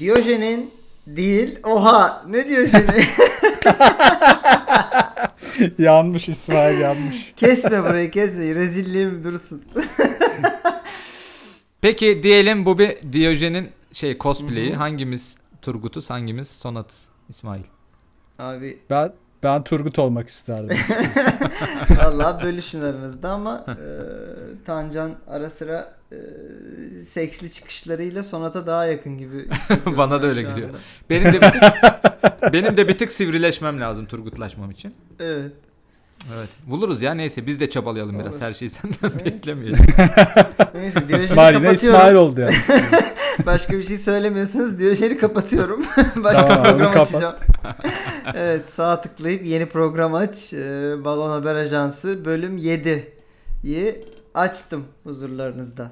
Diyojen'in değil. Oha ne Diyojen'i? yanmış İsmail yanmış. kesme burayı kesme. Rezilliğim dursun. Peki diyelim bu bir Diyojen'in şey cosplay'i. Hangimiz Turgut'uz hangimiz Sonat'ız İsmail? Abi Ben ben Turgut olmak isterdim. vallahi bölüşün aranızda ama e, Tancan ara sıra e, seksli çıkışlarıyla Sonat'a daha yakın gibi Bana da öyle geliyor. anda. Benim de bir tık, benim de bir tık sivrileşmem lazım Turgutlaşmam için. Evet. Evet. Buluruz ya neyse biz de çabalayalım biraz. Olur. Her şeyi senden Neyse. beklemeyelim. Neyse İsmail yine kapatıyorum. İsmail oldu yani. Başka bir şey söylemiyorsunuz. Diyojen'i kapatıyorum. Başka Tamam, program açacağım. evet sağ tıklayıp yeni program aç. Balon Haber Ajansı bölüm 7'yi açtım huzurlarınızda.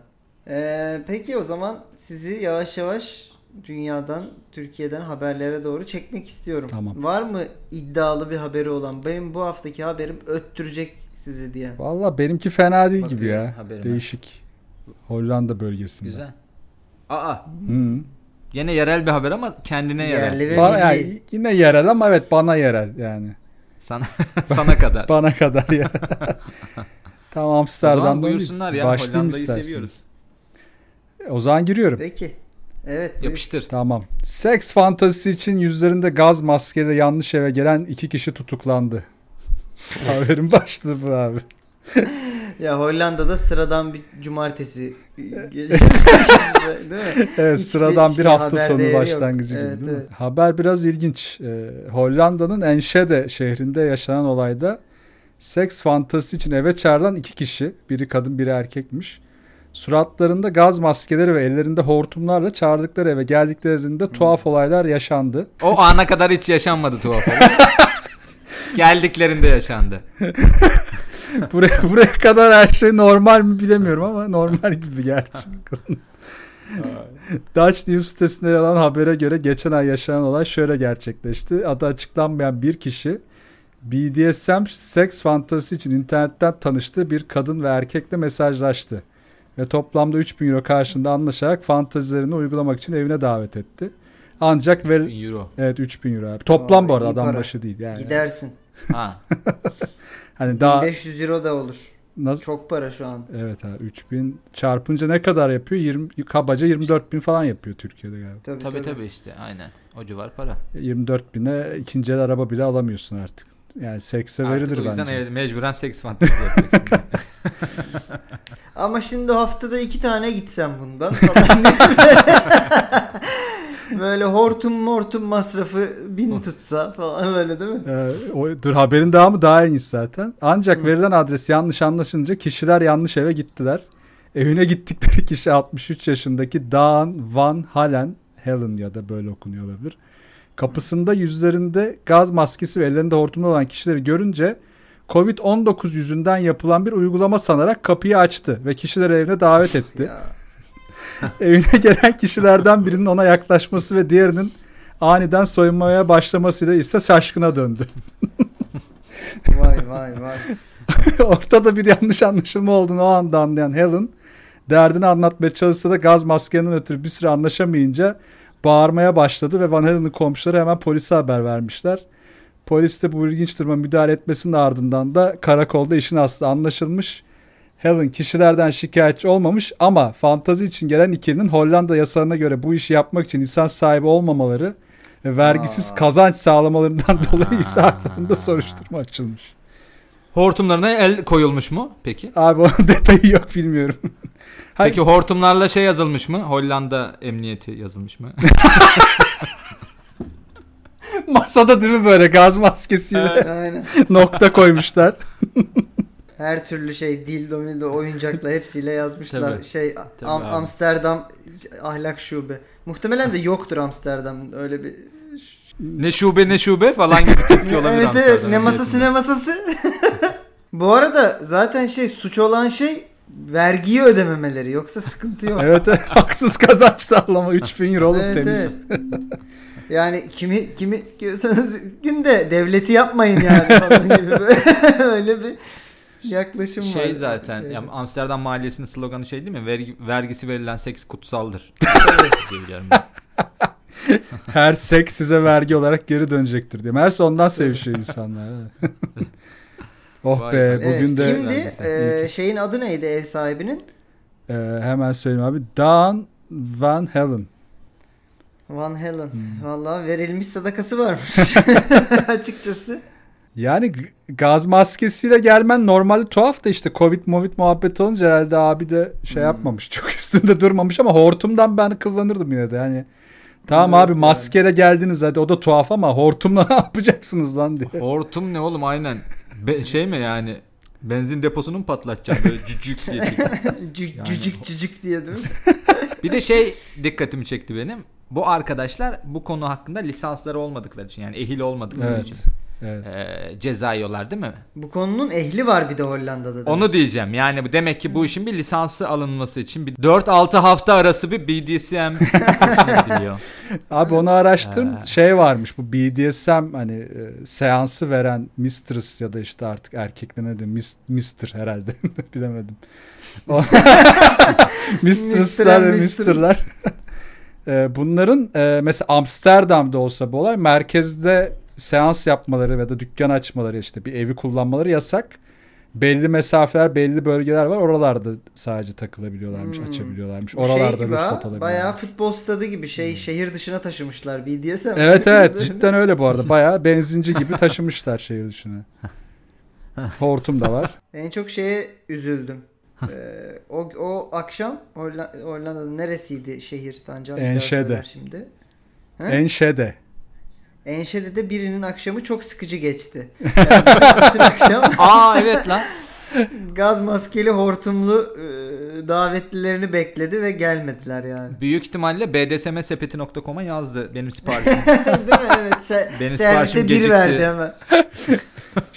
Ee, peki o zaman sizi yavaş yavaş dünyadan, Türkiye'den haberlere doğru çekmek istiyorum. Tamam. Var mı iddialı bir haberi olan? Benim bu haftaki haberim öttürecek sizi diye. Valla benimki fena değil gibi Bakıyorum ya. haberime. Değişik. Hollanda bölgesinde. Güzel. Aa Hı. yine yerel bir haber ama kendine yerel. Yerli ve Ba- yani yine yerel ama evet bana yerel yani. Sana sana kadar. Bana kadar ya. tamam o zaman Amsterdam'dan buyursunlar ya Hollanda'yı istersen. seviyoruz. O zaman giriyorum. Peki. Evet. buyur. Yapıştır. Tamam. Seks fantazisi için yüzlerinde gaz maskeyle yanlış eve gelen iki kişi tutuklandı. Haberin başlığı bu abi. Ya Hollanda'da sıradan bir cumartesi gecesi değil mi? Evet Hiçbir sıradan bir şey, hafta sonu değeri yok. başlangıcı gibi Evet, değil mi? evet. Haber biraz ilginç. Ee, Hollanda'nın Enschede şehrinde yaşanan olayda seks fantazisi için eve çağrılan iki kişi, biri kadın biri erkekmiş. Suratlarında gaz maskeleri ve ellerinde hortumlarla çağırdıkları eve geldiklerinde tuhaf olaylar yaşandı. O ana kadar hiç yaşanmadı tuhaf olay. Geldiklerinde yaşandı. buraya buraya kadar her şey normal mi bilemiyorum ama normal gibi gerçekten. Dutch News sitesinde yer alan habere göre geçen ay yaşanan olay şöyle gerçekleşti. Adı açıklanmayan bir kişi BDSM seks fantazisi için internetten tanıştığı bir kadın ve erkekle mesajlaştı. Ve toplamda 3000 euro karşılığında anlaşarak fantazilerini uygulamak için evine davet etti. Ancak ver, 1000 euro. evet 3000 euro abi. Toplam Aa, bu arada adam para. başı değil yani. Gidersin. Ha. Hani daha 500 euro da olur. nasıl Çok para şu an. Evet abi 3000 çarpınca ne kadar yapıyor? 20 kabaca 24 bin falan yapıyor Türkiye'de galiba. Tabii Tabii tabii. tabii işte aynen. O civar para. 24 bine ikinci el araba bile alamıyorsun artık. Yani sekse Artık verilir o yüzden bence. evet, mecburen seks fantezisi yapacaksın. Ama şimdi haftada iki tane gitsem bundan falan. böyle hortum mortum masrafı bin tutsa falan böyle değil mi? Ee, o, dur haberin devamı daha ilginç zaten. Ancak verilen adres yanlış anlaşılınca kişiler yanlış eve gittiler. Evine gittikleri kişi 63 yaşındaki Daan Van Halen Helen ya da böyle okunuyor olabilir. Kapısında yüzlerinde gaz maskesi ve ellerinde hortumlu olan kişileri görünce Covid-19 yüzünden yapılan bir uygulama sanarak kapıyı açtı ve kişileri evine davet etti. Evine gelen kişilerden birinin ona yaklaşması ve diğerinin aniden soyunmaya başlamasıyla ise şaşkına döndü. vay vay vay. Ortada bir yanlış anlaşılma olduğunu o anda anlayan Helen derdini anlatmaya çalışsa da gaz maskenden ötürü bir süre anlaşamayınca bağırmaya başladı ve Van Halen'in komşuları hemen polise haber vermişler. Polis de bu ilginç duruma müdahale etmesinin ardından da karakolda işin aslı anlaşılmış. Helen kişilerden şikayetçi olmamış ama fantazi için gelen ikilinin Hollanda yasalarına göre bu işi yapmak için lisans sahibi olmamaları ve vergisiz Aa. kazanç sağlamalarından dolayı ise hakkında soruşturma açılmış. Hortumlarına el koyulmuş mu peki? Abi onun detayı yok bilmiyorum. Hayır. Peki hortumlarla şey yazılmış mı? Hollanda emniyeti yazılmış mı? Masada değil mi böyle gaz maskesiyle Aynen. nokta koymuşlar. Her türlü şey dildo mildo oyuncakla hepsiyle yazmışlar. Tabii. Şey Tabii Am- abi. Amsterdam ahlak şube. Muhtemelen de yoktur Amsterdam'ın öyle bir ne şube ne şube falan gibi tepki olabilir Evet evet Amsterdam ne masası ne masası. Bu arada zaten şey suç olan şey vergiyi ödememeleri yoksa sıkıntı yok. evet evet, haksız kazanç sağlama 3000 euro olup Evet, temiz. evet. yani kimi kimi diyorsanız günde devleti yapmayın yani falan gibi böyle öyle bir yaklaşım var. Şey zaten ya Amsterdam Mahallesi'nin sloganı şey değil mi? Vergi, vergisi verilen seks kutsaldır. Her sek size vergi olarak geri dönecektir diye. Meğerse ondan sevişiyor insanlar. Oh Vay be be. bugün Evet, de Kimdi? Ee, şeyin adı neydi ev sahibinin? Ee, hemen söyleyeyim abi. Dan Van Halen. Van Halen. Hmm. Vallahi verilmiş sadakası varmış. Açıkçası. Yani gaz maskesiyle gelmen normalde tuhaf da işte Covid Movid muhabbet olunca herhalde abi de şey Hmm. yapmamış. Çok üstünde durmamış ama hortumdan ben kullanırdım yine de. Yani tamam Evet abi yani. maskeyle geldiniz hadi o da tuhaf ama hortumla ne yapacaksınız lan diye. Hortum ne oğlum aynen. Be- şey mi yani? Benzin deposunu mu patlatacaksın böyle cücük diye çekip? Cü- Yani- Cücük cücük diye değil mi? Bir de şey dikkatimi çekti benim. Bu arkadaşlar bu konu hakkında lisansları olmadıkları için yani ehil olmadıkları Evet. için Evet. e, ceza yiyorlar değil mi? Bu konunun ehli var bir de Hollanda'da. da. Onu diyeceğim. Yani bu demek ki bu işin bir lisansı alınması için bir 4-6 hafta arası bir BDSM ediliyor. Abi onu araştırın. Ha. Şey varmış bu BDSM hani e, seansı veren mistress ya da işte artık erkekler ne diyor? Mis, mister herhalde. Bilemedim. Mistress'lar ve mister'lar. E, bunların e, mesela Amsterdam'da olsa bu olay merkezde seans yapmaları ya da dükkan açmaları işte bir evi kullanmaları yasak. Belli mesafeler, belli bölgeler var. Oralarda sadece takılabiliyorlarmış, Hmm. açabiliyorlarmış. Bu Oralarda şey gibi ruhsat ha, alabiliyorlar. Bayağı futbol stadı gibi şey şehir dışına taşımışlar BDSM. Evet evet cidden öyle bu arada. Bayağı benzinci gibi taşımışlar şehir dışına. Hortum da var. En çok şeye üzüldüm. Ee, o, o akşam Holla- Hollanda'da neresiydi şehir Tancan? Enşede. Şimdi. He? Enşede. Enşede'de birinin akşamı çok sıkıcı geçti. Yani bütün akşam Aa evet lan. gaz maskeli hortumlu e, davetlilerini bekledi ve gelmediler yani. Büyük ihtimalle bdsmsepeti.com'a yazdı benim siparişim. Değil mi? Evet. Se- Benim servise bir gecikti. verdi hemen.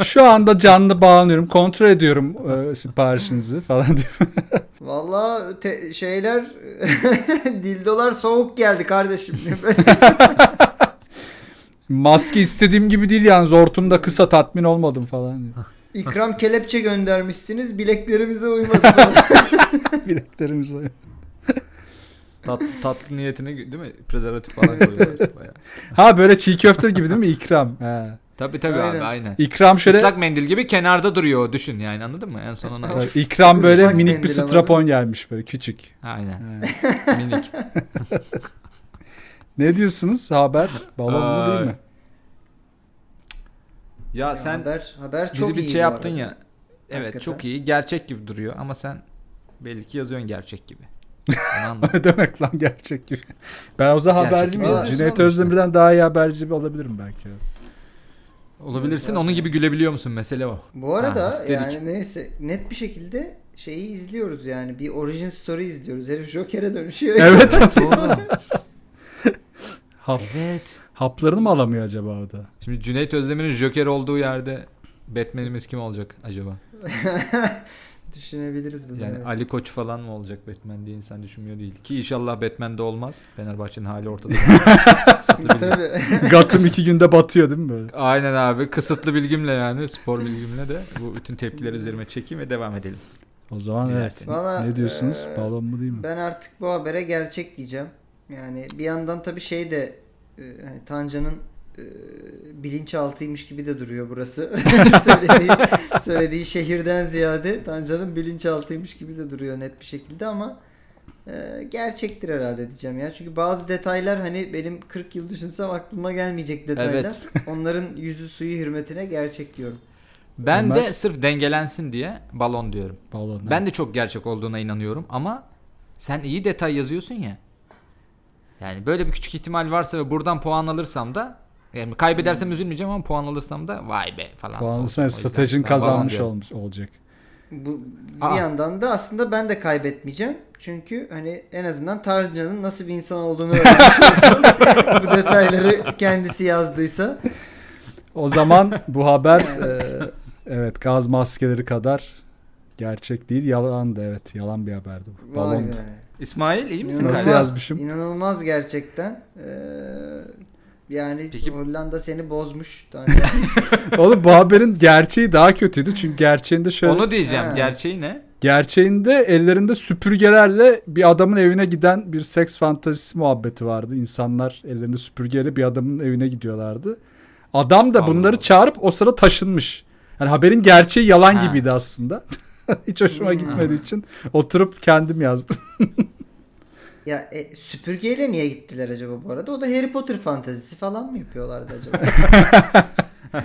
Şu anda canlı bağlanıyorum. Kontrol ediyorum e, siparişinizi falan diyor. Valla te- şeyler dildolar soğuk geldi kardeşim. Maske istediğim gibi değil yalnız. Hortumda kısa tatmin olmadım falan ikram kelepçe göndermişsiniz bileklerimize uymadı falan. Bileklerimiz oynuyor. Tat, tatlı niyetine değil mi? Prezervatif falan koyuyorlar. Bayağı. Ha böyle çiğ köfte gibi değil mi? İkram. He. Tabii tabii Aynen. abi aynen. İkram şöyle Islak mendil gibi kenarda duruyor düşün yani anladın mı? En son ona. Tabii, ikram böyle Islak minik bir strapon gelmiş böyle küçük. Aynen. He. Minik. Ne diyorsunuz? Haber balon mu değil mi? Ya sen haber haber bizi çok bir iyi. şey bu yaptın arada. ya. Evet Hakikaten. çok iyi. Gerçek gibi duruyor ama sen belli ki yazıyorsun gerçek gibi. Ne demek lan gerçek gibi. Ben o zaman haberci miyim? Cüneyt Özdemir'den daha iyi haberci olabilirim belki. Olabilirsin. Onun gibi gülebiliyor musun? Mesele o. Bu arada Ha, istedik. yani neyse net bir şekilde şeyi izliyoruz yani bir origin story izliyoruz. Herif Joker'e dönüşüyor. Evet. Hap, evet. haplarını mı alamıyor acaba o da? Şimdi Cüneyt Özdemir'in Joker olduğu yerde Batman'imiz kim olacak acaba? Düşünebiliriz bunu. Yani evet. Ali Koç falan mı olacak Batman diye insan düşünmüyor değil. Ki inşallah Batman'de olmaz. Fenerbahçe'nin hali ortada. Tabii. Gotham iki günde batıyor değil mi böyle? Aynen abi. Kısıtlı bilgimle yani spor bilgimle de bu bütün tepkileri üzerime çekeyim ve devam edelim. O zaman evet. Valla, ne diyorsunuz? eee, Balon mu değil mi? Ben artık bu habere gerçek diyeceğim. Yani bir yandan tabii şey de e, hani Tanca'nın e, bilinçaltıymış gibi de duruyor burası. söylediği, söylediği şehirden ziyade Tanca'nın bilinçaltıymış gibi de duruyor net bir şekilde ama e, gerçektir herhalde diyeceğim ya. Çünkü bazı detaylar hani benim 40 yıl düşünsem aklıma gelmeyecek detaylar. Evet. Onların yüzü suyu hürmetine gerçek diyorum. Ben Ömer? de sırf dengelensin diye balon diyorum. Balon. Ben de çok gerçek olduğuna inanıyorum ama sen iyi detay yazıyorsun ya. Yani böyle bir küçük ihtimal varsa ve buradan puan alırsam da yani kaybedersem üzülmeyeceğim ama puan alırsam da vay be falan. O yüzden stratejin kazanmış olmuş olacak. Bu bir Aa. yandan da aslında ben de kaybetmeyeceğim. Çünkü hani en azından Tarzcan'ın nasıl bir insan olduğunu öğrenmiş olacağım. Bu detayları kendisi yazdıysa. O zaman bu haber e, evet gaz maskeleri kadar gerçek değil yalan da evet yalan bir haberdi bu. Vay Balon. İsmail iyi misin? Nasıl yazmışım? İnanılmaz gerçekten. Ee, yani Peki- Hollanda seni bozmuş. Oğlum bu haberin gerçeği daha kötüydü çünkü gerçeğinde şöyle Onu diyeceğim. Ha. Gerçeği ne? Gerçeğinde ellerinde süpürgelerle bir adamın evine giden bir seks fantazisi muhabbeti vardı. İnsanlar ellerinde süpürgeyle bir adamın evine gidiyorlardı. Adam da bunları Allah. çağırıp o sıra taşınmış. Yani haberin gerçeği yalan Ha. gibiydi aslında. Hiç hoşuma Hmm. gitmediği için oturup kendim yazdım. Ya e, süpürgeyle niye gittiler acaba bu arada? O da Harry Potter fantazisi falan mı yapıyorlardı acaba? Ha,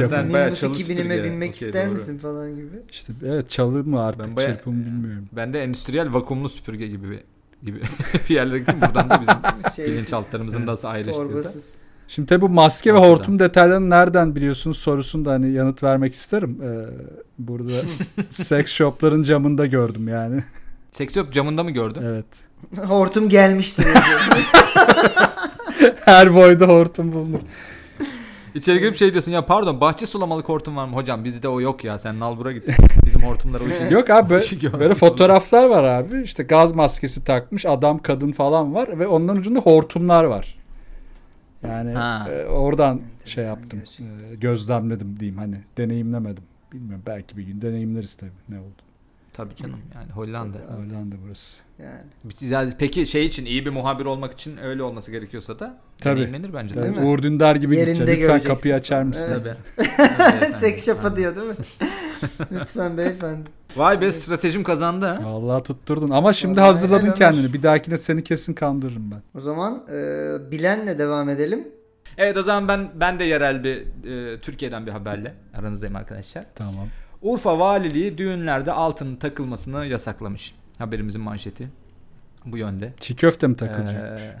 sen falan. bayağı Nimbus çalı 2000'ime süpürge. binmek Okey, ister doğru. misin falan gibi. İşte evet çalı mı artık Ben bayağı- çırpı mı bilmiyorum. Ben de endüstriyel vakumlu süpürge gibi bir- gibi bir yerlere gittim. Buradan da bizim Şeysiz, bilinçaltlarımızın nasıl ayrıştığını. Torbasız. Şimdi tabi bu maske ve hortum detaylarını nereden biliyorsunuz sorusunu da hani yanıt vermek isterim. Ee, burada seks shopların camında gördüm yani. Seks shop camında mı gördün? Evet. Hortum gelmiştir. yazıyor. Her boyda hortum bulunur. İçeri girip şey diyorsun ya pardon bahçe sulamalık hortum var mı? Hocam bizde o yok ya sen Nalbur'a git. Bizim hortumlar o işi Yok abi böyle, şey böyle fotoğraflar var abi. İşte gaz maskesi takmış adam kadın falan var ve onların ucunda hortumlar var. Yani Ha. e, oradan şey Enteresan yaptım. gerçekten. e, gözlemledim diyeyim hani deneyimlemedim. Bilmiyorum belki bir gün deneyimleriz tabii ne oldu. Tabii canım yani Hollanda. Hollanda burası. Yani. Peki şey için iyi bir muhabir olmak için öyle olması gerekiyorsa da Tabii. deneyimlenir bence. Tabii, Değil mi? Uğur Dündar gibi Yerinde gideceksin. Lütfen göreceksin kapıyı açar mısın? Evet. Tabii. Seks şapa diyor değil mi? Lütfen beyefendi. Vay be stratejim kazandı ha. Vallahi tutturdun ama şimdi Vallahi hazırladın kendini. olsun. Bir dahakine seni kesin kandırırım ben. O zaman e, bilenle devam edelim. Evet o zaman ben ben de yerel bir e, Türkiye'den bir haberle aranızdayım arkadaşlar. Tamam. Urfa Valiliği düğünlerde altının takılmasını yasaklamış. Haberimizin manşeti bu yönde. Çiğ köfte mi takılacak? Ee,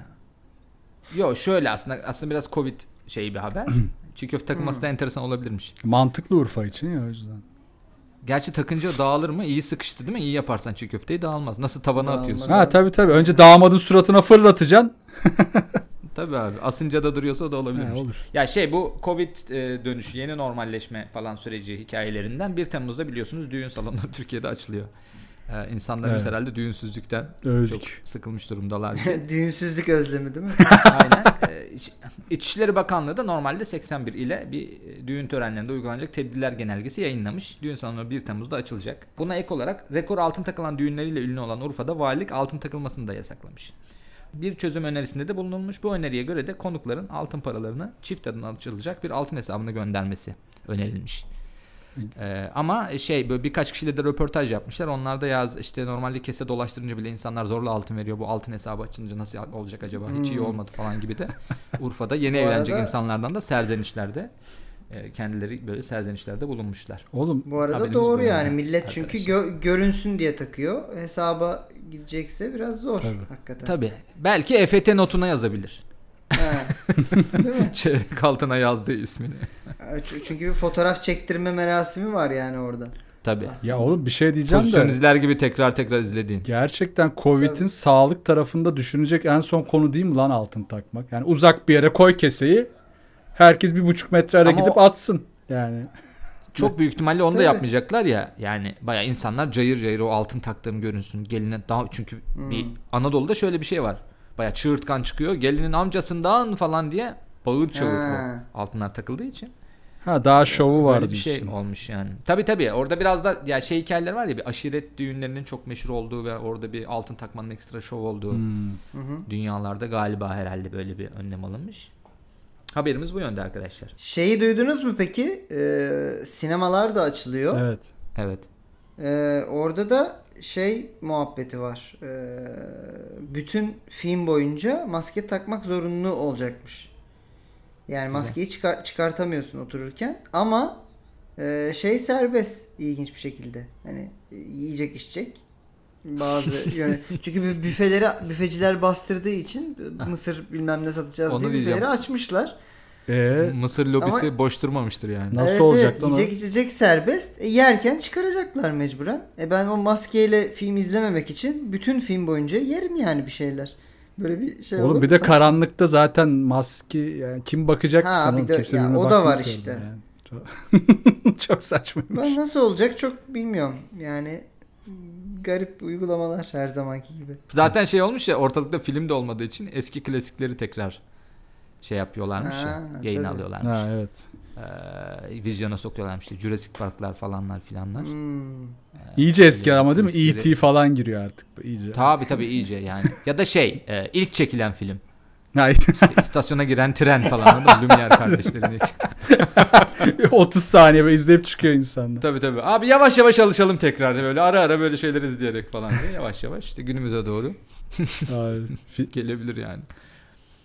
Yo şöyle aslında aslında biraz Covid şeyi bir haber. Çiğ köfte takılması da enteresan olabilirmiş. Mantıklı Urfa için ya o yüzden. Gerçi takınca dağılır mı? İyi sıkıştı değil mi? İyi yaparsan çiğ köfteyi dağılmaz. Nasıl tavana Dağılmaz. atıyorsun? Ha. Ha tabii tabii. Önce damadın suratına fırlatacaksın. Tabii abi. Asınca da duruyorsa o da Ha, olabilirmiş. olur. Ya şey bu Covid e, dönüşü, yeni normalleşme falan süreci hikayelerinden 1 Temmuz'da biliyorsunuz düğün salonları Türkiye'de açılıyor. Ee, insanlarımız Evet. herhalde düğünsüzlükten Öldük. çok sıkılmış durumdalar. Düğünsüzlük özlemi değil mi? Aynen. Ee, İç- İçişleri Bakanlığı da normalde 81 ile bir e, düğün törenlerinde uygulanacak tedbirler genelgesi yayınlamış. Düğün salonu 1 Temmuz'da açılacak. Buna ek olarak rekor altın takılan düğünleriyle ünlü olan Urfa'da valilik altın takılmasını da yasaklamış. Bir çözüm önerisinde de bulunulmuş. Bu öneriye göre de konukların altın paralarını çift adına açılacak bir altın hesabına göndermesi önerilmiş. Ee, ama şey böyle birkaç kişiyle de röportaj yapmışlar. Onlar da yaz işte normalde kese dolaştırınca bile insanlar zorla altın veriyor. Bu altın hesabı açılınca nasıl olacak acaba? Hiç iyi Hmm. olmadı falan gibi de. Urfa'da yeni Bu evlenecek arada- insanlardan da serzenişlerde e, kendileri böyle serzenişlerde bulunmuşlar. Oğlum Bu arada doğru yani. yönde Millet çünkü arkadaşlar. gö- görünsün diye takıyor. Hesaba gidecekse biraz zor Tabii. hakikaten. Tabi. Belki EFT notuna yazabilir. Değil mi? Çeyrek altına yazdığı ismini. Çünkü bir fotoğraf çektirme merasimi var yani orada. Tabi. Aslında. ya oğlum bir şey diyeceğim Pozisyon de izler gibi tekrar tekrar izlediğin. gerçekten Covid'in Tabii. sağlık tarafında düşünecek en son konu değil mi lan altın takmak? Yani uzak bir yere koy keseyi herkes bir buçuk metre ara gidip o- atsın. Yani Çok büyük ihtimalle onu da Tabii. yapmayacaklar ya. Yani baya insanlar cayır cayır o altın taktığım görünsün. Geline daha çünkü bir Hmm. Anadolu'da şöyle bir şey var. Baya çığırtkan çıkıyor. Gelinin amcasından falan diye bağır o altınlar takıldığı için. ha daha şovu var bir şey olmuş yani. Tabi tabi orada biraz da ya şey hikayeler var ya bir aşiret düğünlerinin çok meşhur olduğu ve orada bir altın takmanın ekstra şov olduğu Hmm. Hı hı. dünyalarda galiba herhalde böyle bir önlem alınmış. Haberimiz bu yönde arkadaşlar. Şeyi duydunuz mu peki? Ee, sinemalar da açılıyor. Evet. Evet. Ee, orada da şey muhabbeti var. Ee, bütün film boyunca maske takmak zorunlu olacakmış. Yani maskeyi çıkar- çıkartamıyorsun otururken ama e, şey serbest ilginç bir şekilde. Hani e, yiyecek içecek bazı yöne. Çünkü büfeleri büfeciler bastırdığı için mısır bilmem ne satacağız Onu diye büfeleri açmışlar. Ee, Mısır lobisi Ama- boş durmamıştır yani. Nasıl evet, olacak evet, yiyecek içecek serbest. E, yerken çıkaracaklar mecburen. E ben o maskeyle film izlememek için bütün film boyunca yerim yani bir şeyler. Böyle bir şey olur Oğlum bir de Saçma. karanlıkta zaten maske yani kim bakacak ki Ha, sana? bir de- Kimse ya birbirine o da var işte. yani. Çok, çok saçmaymış. Ben nasıl olacak çok bilmiyorum. Yani garip uygulamalar her zamanki gibi. Zaten şey olmuş ya ortalıkta film de olmadığı için eski klasikleri tekrar şey yapıyorlarmış Ha, ya. Yayın tabii. alıyorlarmış. Ha evet. e, vizyona sokuyorlarmış. İşte Jurassic Park'lar falanlar filanlar. Hmm. İyice eski ama değil mi? E.T. falan giriyor artık. iyice. Tabi tabi iyice yani. Ya da şey e, ilk çekilen film. Hayır. İşte istasyona giren tren falan anladın mı? Lumière kardeşlerin. 30 saniye böyle izleyip çıkıyor insanlar. tabi tabi. Abi yavaş yavaş alışalım tekrar böyle ara ara böyle şeyler izleyerek falan diye yavaş yavaş işte günümüze doğru. Fi- gelebilir yani.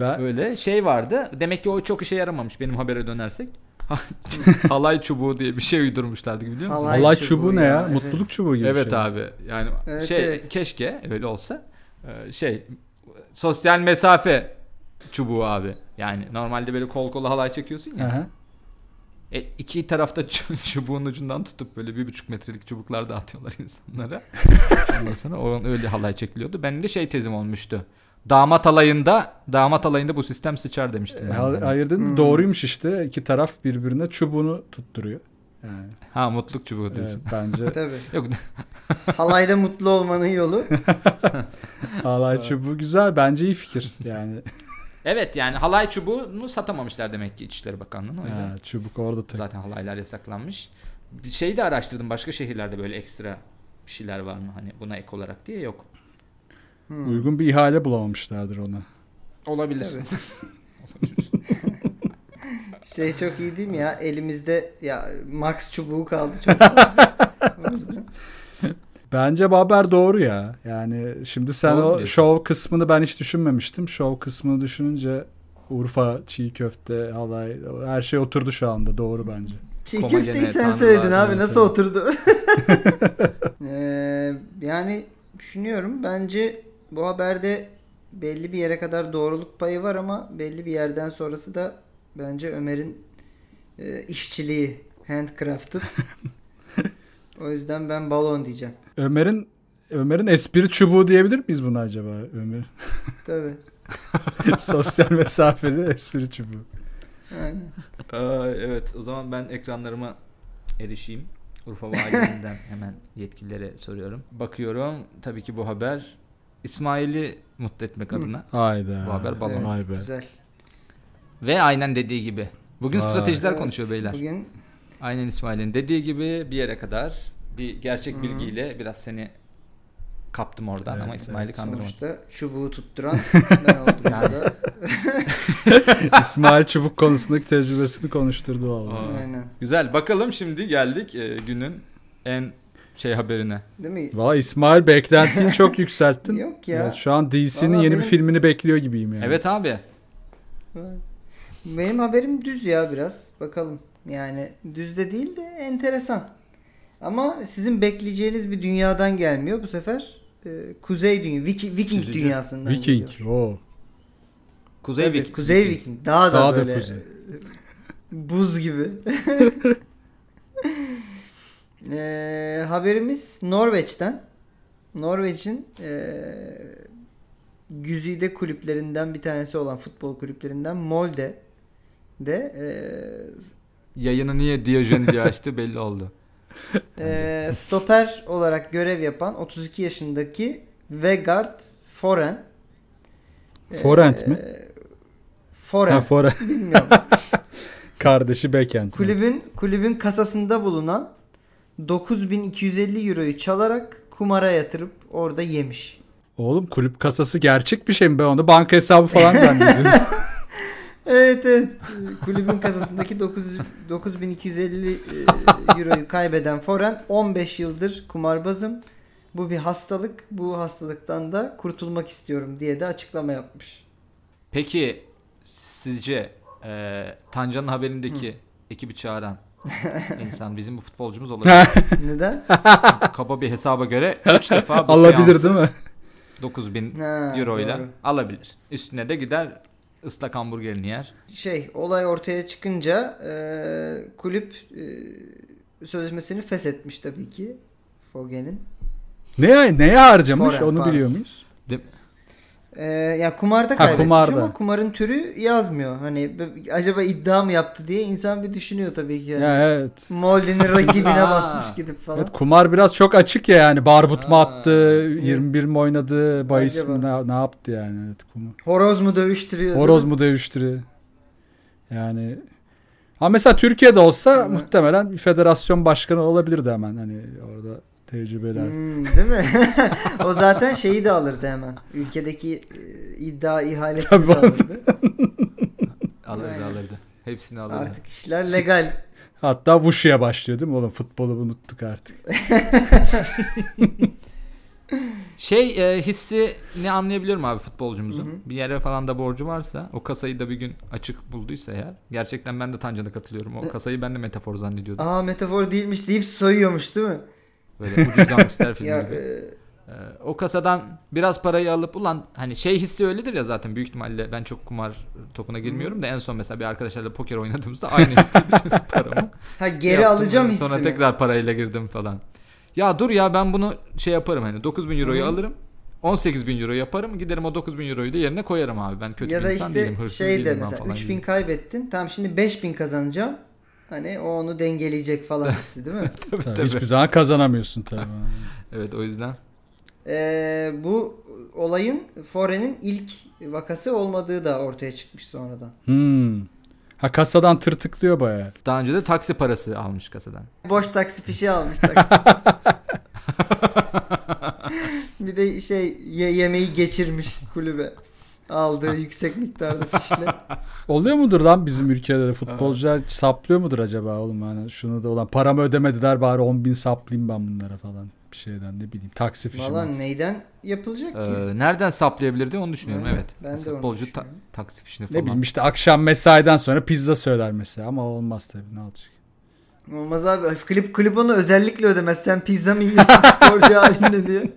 Ben, Öyle şey vardı. Demek ki o çok işe yaramamış benim habere dönersek. Halay çubuğu diye bir şey uydurmuşlardı biliyor musun? Halay Halay çubuğu çubuğu ne ya, ya? evet. Mutluluk çubuğu gibi Evet şey. abi. Yani Evet, şey evet. keşke öyle olsa. Ee, şey sosyal mesafe çubuğu abi. Yani normalde böyle kol kola halay çekiyorsun ya. Aha. E, iki tarafta çu- çubuğun ucundan tutup böyle bir buçuk metrelik çubuklar dağıtıyorlar insanlara. Ondan sonra o öyle halay çekiliyordu. Benim de şey tezim olmuştu. Damat alayında damat alayında bu sistem sıçar demiştim. E, Ayırdın Hmm. doğruymuş işte. İki taraf birbirine çubuğunu tutturuyor. Yani Ha mutluluk çubuğu evet, diyorsun. bence Tabii. Yok Halayda mutlu olmanın yolu. halay çubuğu güzel. Bence iyi fikir. Yani Evet yani halay çubuğunu satamamışlar demek ki İçişleri Bakanlığı'na o yüzden. ha, çubuk orada tek. Zaten halaylar yasaklanmış. Bir şeyi de araştırdım. Başka şehirlerde böyle ekstra bir şeyler var mı? Hani buna ek olarak diye yok. Hmm. Uygun bir ihale bulamamışlardır ona. Olabilir. Şey çok iyi değil mi ya? Elimizde ya Max çubuğu kaldı çok fazla. Bence bu haber doğru ya. Yani şimdi sen Doğru o diyorsun? şov kısmını ben hiç düşünmemiştim. Şov kısmını düşününce Urfa, çiğ köfte, halay her şey oturdu şu anda. Doğru bence. Çiğ Koma köfteyi sen söyledin abi evet, nasıl evet. oturdu? Ee, yani düşünüyorum bence bu haberde belli bir yere kadar doğruluk payı var ama belli bir yerden sonrası da bence Ömer'in e, işçiliği handcrafted. o yüzden ben balon diyeceğim. Ömer'in Ömer'in espri çubuğu diyebilir miyiz buna acaba Ömer? Tabii. Sosyal mesafeli espri çubuğu. Aynen. Aa, evet o zaman ben ekranlarıma erişeyim. Urfa Valiliğinden hemen yetkililere soruyorum. Bakıyorum tabii ki bu haber İsmail'i mutlu etmek adına. Hayda. Bu haber balon. Evet, Vay be. Güzel. Ve aynen dediği gibi. Bugün Vay. stratejiler Evet, konuşuyor beyler. Bugün Aynen İsmail'in dediği gibi bir yere kadar bir gerçek Hı. bilgiyle biraz seni kaptım oradan Evet, ama İsmail'i kandırmadım. sonuçta çubuğu tutturan ben oldum burada. İsmail Çubuk konusundaki tecrübesini konuşturdu vallahi. Aa. Aynen. Güzel bakalım şimdi geldik e, günün en şey haberine. Değil mi? Valla İsmail beklentini çok yükselttin. Yok ya. Evet, şu an DC'nin Vallahi yeni bir benim- filmini bekliyor gibiyim yani. Evet abi. Benim haberim düz ya biraz. Bakalım. Yani düz de değil de enteresan. Ama sizin bekleyeceğiniz bir dünyadan gelmiyor. Bu sefer e, Kuzey Dünya, Viking, Viking Üzücü. dünyasından Viking. geliyor. Oo. Kuzey Tabii, Viking. Kuzey Viking. Daha da Daha da böyle kuzey. buz gibi. E, haberimiz Norveç'ten. Norveç'in e, güzide kulüplerinden bir tanesi olan futbol kulüplerinden Molde de e, Yayını niye Diyojen diye açtı belli oldu. Ee, stoper olarak görev yapan 32 yaşındaki Vegard Foren. Ee, Forent mi? Foren. Ha, Fora. Bilmiyorum. Kardeşi Bekent. kulübün kulübün kasasında bulunan 9250 euroyu çalarak kumara yatırıp orada yemiş. Oğlum kulüp kasası gerçek bir şey mi? Ben onu banka hesabı falan zannediyorum. Evet evet. Kulübün kasasındaki 900 9250 e, euroyu kaybeden Foren 15 yıldır kumarbazım. Bu bir hastalık. Bu hastalıktan da kurtulmak istiyorum diye de açıklama yapmış. Peki sizce e, Tancan'ın haberindeki ekibi çağıran insan bizim bu futbolcumuz olabilir. Neden? Kaba bir hesaba göre 3 defa bu Alabilir değil mi? 9000 Ha, euro ile alabilir. Üstüne de gider ıslak hamburgerini yer. Şey olay ortaya çıkınca e, kulüp e, sözleşmesini feshetmiş tabii ki Fogen'in. Neye, neye harcamış Foren, onu pardon. biliyor muyuz? E, ya kumarda Ha, kaybetmiş kumarda. ama kumarın türü yazmıyor. Hani acaba iddia mı yaptı diye insan bir düşünüyor tabii ki. Yani. Ya evet. Molde'nin rakibine Ha. basmış gidip falan. Evet kumar biraz çok açık ya yani. Barbut mu attı, 21 mi oynadı, bahis mi ne, ne yaptı yani. Evet, kumar. Horoz mu dövüştürüyor? Horoz mu dövüştürüyor? Yani Ama mesela Türkiye'de olsa Hı. muhtemelen bir federasyon başkanı olabilirdi hemen hani orada tecrübeler. Hmm, değil mi? o zaten şeyi de alırdı hemen. Ülkedeki e, iddia ihalesini Tabii de alırdı. Alırdı Aynen. alırdı. Hepsini alırdı. Artık işler legal. Hatta Wushu'ya başlıyor değil mi oğlum? Futbolu unuttuk artık. Şey e, hissini anlayabiliyorum abi futbolcumuzun. Hı hı. Bir yere falan da borcu varsa o kasayı da bir gün açık bulduysa eğer. Gerçekten ben de Tancan'a katılıyorum. O kasayı ben de metafor zannediyordum. Aa metafor değilmiş deyip soyuyormuş değil mi? Böyle ucuz gangster filmi Ya gibi. e, Ee, o kasadan biraz parayı alıp ulan hani şey hissi öyledir ya zaten büyük ihtimalle ben çok kumar topuna girmiyorum da en son mesela bir arkadaşlarla poker oynadığımızda aynı hisle bütün paramı ha geri yaptım. alacağım hissi Sonra tekrar parayla girdim falan. Ya dur ya ben bunu şey yaparım hani 9000 euroyu Hı alırım. 18 bin euro yaparım giderim o 9000 euroyu da yerine koyarım abi. Ben kötü ya da insan işte değilim. Hırsız şey de değilim mesela falan 3000 gibi. kaybettin. Tamam şimdi 5000 kazanacağım. Hani o onu dengeleyecek falan hissi değil mi? Tabii, Tabii, tabii. Hiçbir zaman kazanamıyorsun tabii. Evet o yüzden. Ee, bu olayın Fore'nin ilk vakası olmadığı da ortaya çıkmış sonradan. Hmm. Ha kasadan tırtıklıyor bayağı. Daha önce de taksi parası almış kasadan. Boş taksi fişi almış taksi. bir de şey ye- yemeği geçirmiş kulübe. Aldığı yüksek miktarda fişle. Oluyor mudur lan bizim ülkede de futbolcular saplıyor mudur acaba oğlum hani şunu da olan paramı ödemediler bari 10 bin saplayayım ben bunlara falan bir şeyden ne bileyim taksi fişi Valla mi? neyden yapılacak ki? Ee, nereden saplayabilirdi onu düşünüyorum Evet, evet. ben de Mesela futbolcu ta- taksi fişini Ne falan. bileyim işte akşam mesaiden sonra pizza söyler mesela ama olmaz tabii ne olacak. Olmaz abi. Klip, klip onu özellikle ödemez. Sen pizza mı yiyorsun sporcu halinde diye.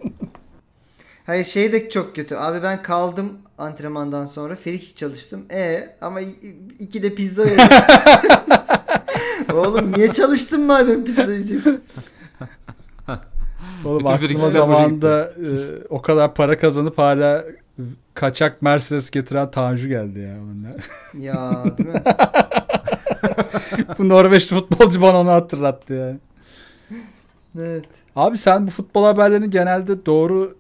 Hayır şey de çok kötü. Abi ben kaldım antrenmandan sonra. Frikik çalıştım. E ama iki de pizza yedim. Oğlum niye çalıştın madem pizza yiyeceksin? Oğlum Bütün aklıma zamanında e, o kadar para kazanıp hala kaçak Mercedes getiren Tanju geldi ya. Ya değil mi? bu Norveçli futbolcu bana onu hatırlattı yani. Evet. Abi sen bu futbol haberlerini genelde doğru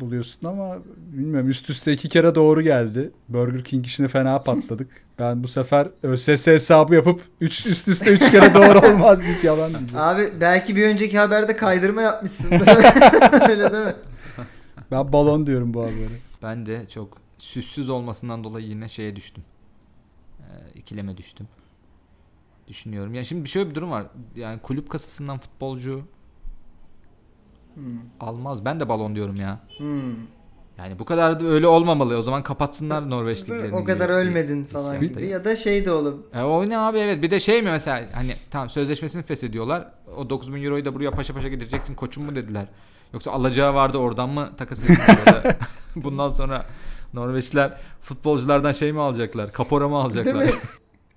buluyorsun ama bilmiyorum üst üste iki kere doğru geldi. Burger King işini fena patladık. Ben bu sefer ÖSS hesabı yapıp üç, üst üste üç kere doğru olmaz deyip yalan diyeceğim. Abi belki bir önceki haberde kaydırma yapmışsın. Öyle değil mi? Ben balon diyorum bu habere. Ben de çok süssüz olmasından dolayı yine şeye düştüm. Ee, ikileme düştüm. Düşünüyorum. Yani şimdi şöyle bir durum var. Yani kulüp kasasından futbolcu Hmm. almaz. Ben de balon diyorum ya. Hmm. Yani bu kadar da öyle olmamalı. O zaman kapatsınlar Norveç Değil mi? liglerini. O kadar gibi ölmedin falan gibi. Ya da şey de olur. E o ne abi evet. Bir de şey mi mesela hani tamam sözleşmesini feshediyorlar. O 9000 euroyu da buraya paşa paşa getireceksin koçum mu dediler. Yoksa alacağı vardı oradan mı takas da Bundan sonra Norveçliler futbolculardan şey mi alacaklar? Kapora mı alacaklar?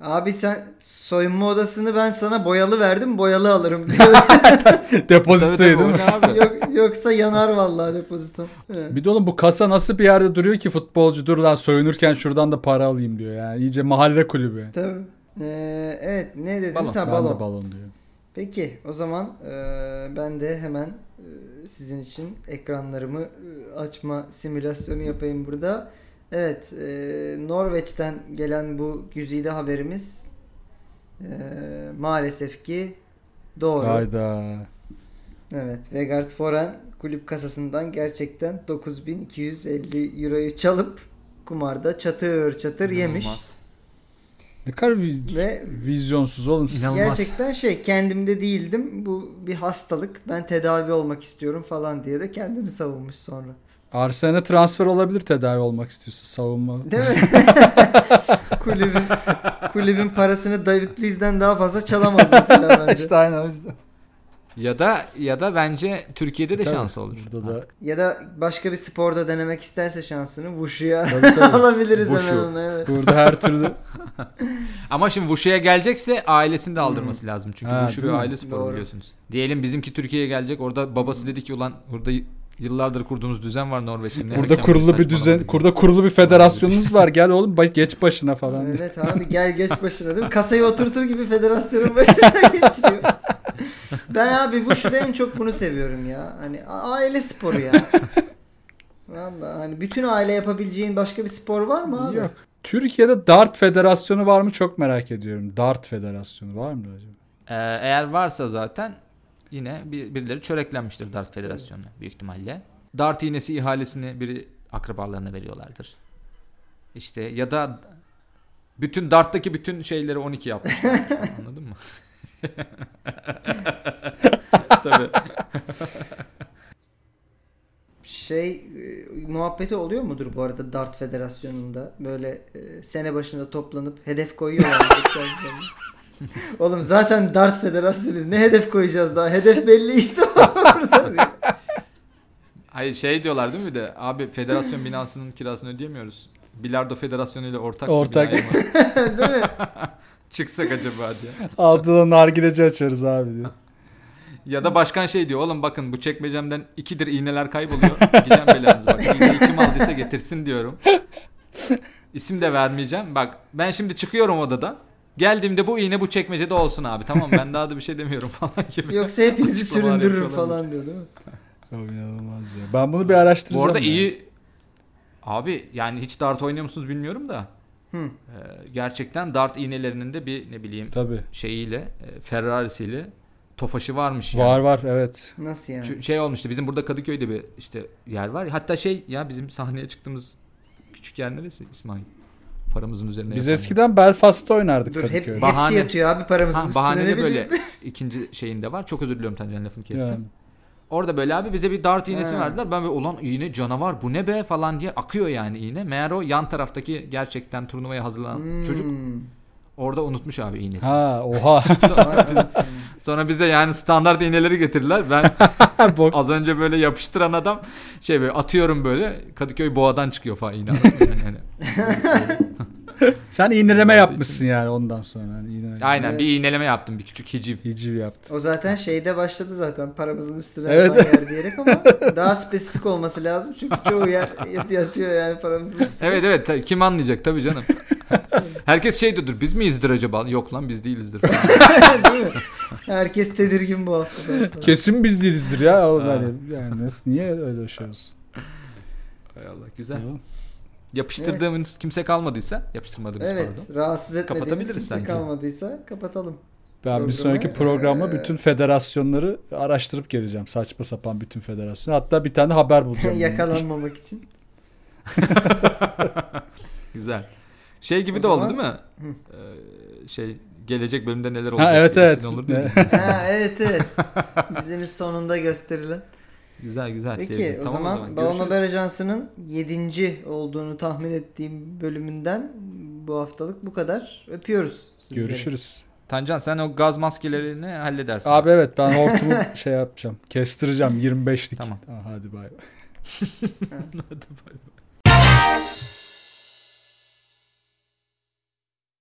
Abi sen soyunma odasını ben sana boyalı verdim boyalı alırım diyor. Depozitoydu değil mi? abi? Yok, yoksa yanar vallahi depozito. Evet. Bir de oğlum bu kasa nasıl bir yerde duruyor ki futbolcu dur lan soyunurken şuradan da para alayım diyor yani. İyice mahalle kulübü. Tabii. Ee, evet ne dedin Balon. sen Ben balon. de balon diyor. Peki o zaman e, ben de hemen e, sizin için ekranlarımı e, açma simülasyonu yapayım burada. Evet e, Norveç'ten gelen bu güzide haberimiz e, maalesef ki doğru. Hayda. Evet Vegard Foren kulüp kasasından gerçekten 9250 euroyu çalıp kumarda çatır çatır yemiş. Ne kadar viz- Ve vizyonsuz oğlum. İnanılmaz. gerçekten şey kendimde değildim bu bir hastalık ben tedavi olmak istiyorum falan diye de kendini savunmuş sonra. Arsenal'e transfer olabilir tedavi olmak istiyorsa savunma. Değil mi? kulübün kulübün parasını David Luiz'den daha fazla çalamaz mesela bence. işte aynen o yüzden. Ya da ya da bence Türkiye'de de Tabii, şansı olur. Burada da Ya da başka bir sporda denemek isterse şansını Wushu'ya alabiliriz Wushu. hemen onu evet. burada her türlü Ama şimdi Wushu'ya gelecekse ailesini de aldırması lazım. Çünkü Ha, Wushu bir aile sporu biliyorsunuz. Diyelim bizimki Türkiye'ye gelecek. Orada babası dedi ki ulan burada yıllardır kurduğunuz düzen var Norveç'in. Burada kurulu bir düzen, burada kurulu bir federasyonunuz var. Gel oğlum baş- geç başına falan. diye. Evet abi gel geç başına değil mi? Kasayı oturtur gibi federasyonun başına geçiriyor. Ben abi Wushu'da en çok bunu seviyorum ya. Hani a- aile sporu ya. Vallahi hani bütün aile yapabileceğin başka bir spor var mı abi? Yok. Türkiye'de Dart Federasyonu var mı çok merak ediyorum. Dart Federasyonu var mı acaba? Ee, eğer varsa zaten yine bir, birileri çöreklenmiştir Dart Federasyonu'na büyük ihtimalle. Dart iğnesi ihalesini biri akrabalarına veriyorlardır. İşte ya da bütün Dart'taki bütün şeyleri 12 yapmışlar. Anladın mı? Tabii. Şey e, muhabbeti oluyor mudur bu arada Dart Federasyonu'nda? Böyle e, sene başında toplanıp hedef koyuyorlar. Oğlum zaten Dart Federasyonuyuz. Ne hedef koyacağız daha? Hedef belli işte orada. Hayır şey diyorlar değil mi bir de abi federasyon binasının kirasını ödeyemiyoruz. Bilardo Federasyonu ile ortak, bir Ortak. binaya mı Değil mi? çıksak acaba diye. Altına nargileci açarız abi diyor. Ya da başkan şey diyor oğlum bakın bu çekmecemden ikidir iğneler kayboluyor. Gideceğim belanızı bak. İğneyi kim aldıysa getirsin diyorum. İsim de vermeyeceğim. Bak ben şimdi çıkıyorum odadan. Geldiğimde bu iğne bu çekmecede olsun abi. Tamam ben daha da bir şey demiyorum falan gibi. Yoksa hepinizi süründürür falan diyor değil mi? Çok inanılmaz ya. Ben bunu bir araştıracağım. Bu arada ya. iyi abi yani hiç dart oynuyor musunuz bilmiyorum da. Hı. Ee, gerçekten dart iğnelerinin de bir ne bileyim Tabii. şeyiyle e, Ferrari'siyle tofaşı varmış yani. Var var evet. Nasıl yani? Şu- şey olmuştu bizim burada Kadıköy'de bir işte yer var. Hatta şey ya bizim sahneye çıktığımız küçük yer neresi İsmail? Paramızın üzerine Biz yapan eskiden Belfast'ta oynardık Dur hep, Kadıköy'de. hepsi Bahane. yatıyor abi paramızın Ha, üstüne bahane ne de bileyim. böyle ikinci şeyinde var. Çok özür diliyorum Tancan lafını kestim. Yani. Orada böyle abi bize bir dart iğnesi Ha. verdiler. Ben böyle ulan iğne canavar bu ne be falan diye akıyor yani iğne. Meğer o yan taraftaki gerçekten turnuvaya hazırlanan Hmm. çocuk orada unutmuş abi iğnesi. Ha oha. Vay anasını. Sonra bize yani standart iğneleri getirdiler. Ben Bok. az önce böyle yapıştıran adam şey böyle atıyorum böyle Kadıköy Boğa'dan çıkıyor falan iğne. mı? Yani, Sen iğneleme yapmışsın yani ondan sonra. Hani iğne- aynen Evet. bir iğneleme yaptım bir küçük hiciv. Hiciv yaptın. O zaten şeyde başladı zaten paramızın üstüne Evet. yer diyerek ama daha spesifik olması lazım çünkü çoğu yer yat- yatıyor yani paramızın üstüne. Evet evet kim anlayacak tabii canım. Herkes şey diyordur biz miyizdir acaba? Yok lan biz değilizdir. Değil mi? Herkes tedirgin bu haftadan sonra. Kesin biz değilizdir ya. O Ha. yani, yani nasıl, niye öyle şey olsun? Hay Allah güzel. Tamam. Yapıştırdığımız kimse kalmadıysa yapıştırmadığımız Evet pardon. rahatsız etmediğimiz kimse sanki. kalmadıysa kapatalım. Ben bir Programı, sonraki programda eee, bütün federasyonları araştırıp geleceğim. Saçma sapan bütün federasyon. Hatta bir tane haber bulacağım. Yakalanmamak için. Güzel. Şey gibi O de oldu zaman- değil mi? Ee, şey gelecek bölümde neler Ha, olacak? evet, diye evet. ya. Ne? ha evet evet. Dizinin sonunda gösterilen. Güzel güzel. Peki sevdim. o Tamam zaman, Balon görüşürüz. Haber Ajansı'nın 7. olduğunu tahmin ettiğim bölümünden bu haftalık bu kadar. Öpüyoruz sizleri. Görüşürüz. Tancan sen o gaz maskelerini halledersin. Abi evet ben hortumu şey yapacağım. Kestireceğim 25'lik. Tamam. Ha, hadi bay. Hadi bay bay.